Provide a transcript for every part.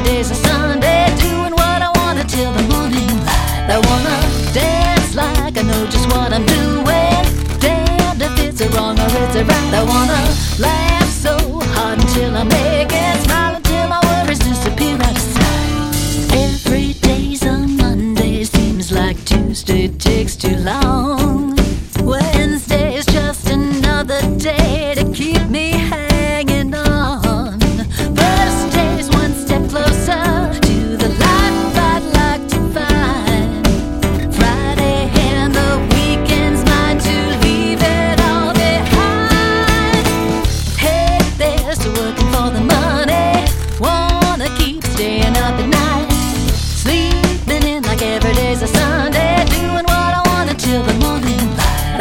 Saturday's and Sunday, doing what I wanna till the morning light. I wanna dance like I know just what I'm doing. Damned if it's a wrong or it's a right. I wanna laugh.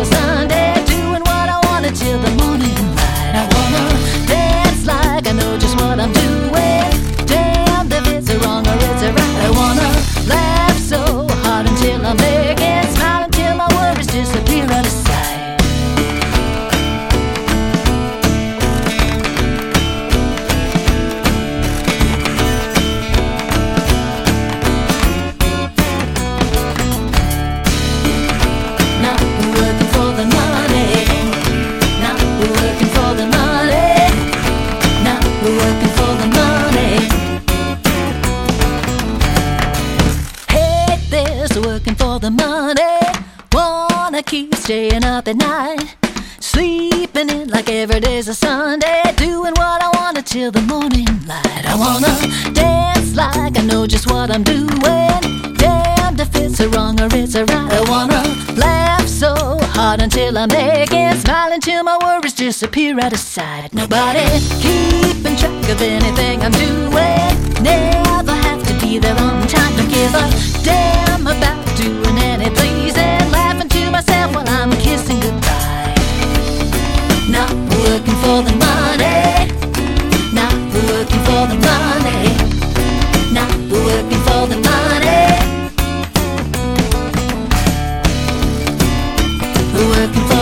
So some the money. Wanna keep staying up at night. Sleeping in like every day's a Sunday. Doing what I wanna till the morning light. I wanna dance like I know just what I'm doing. Damned if it's a wrong or it's a right. I wanna laugh so hard until I make it. Smile until my worries disappear out of sight. Nobody keeping track of anything I'm doing. for the money. Not working for the money. Not working for the money. Working for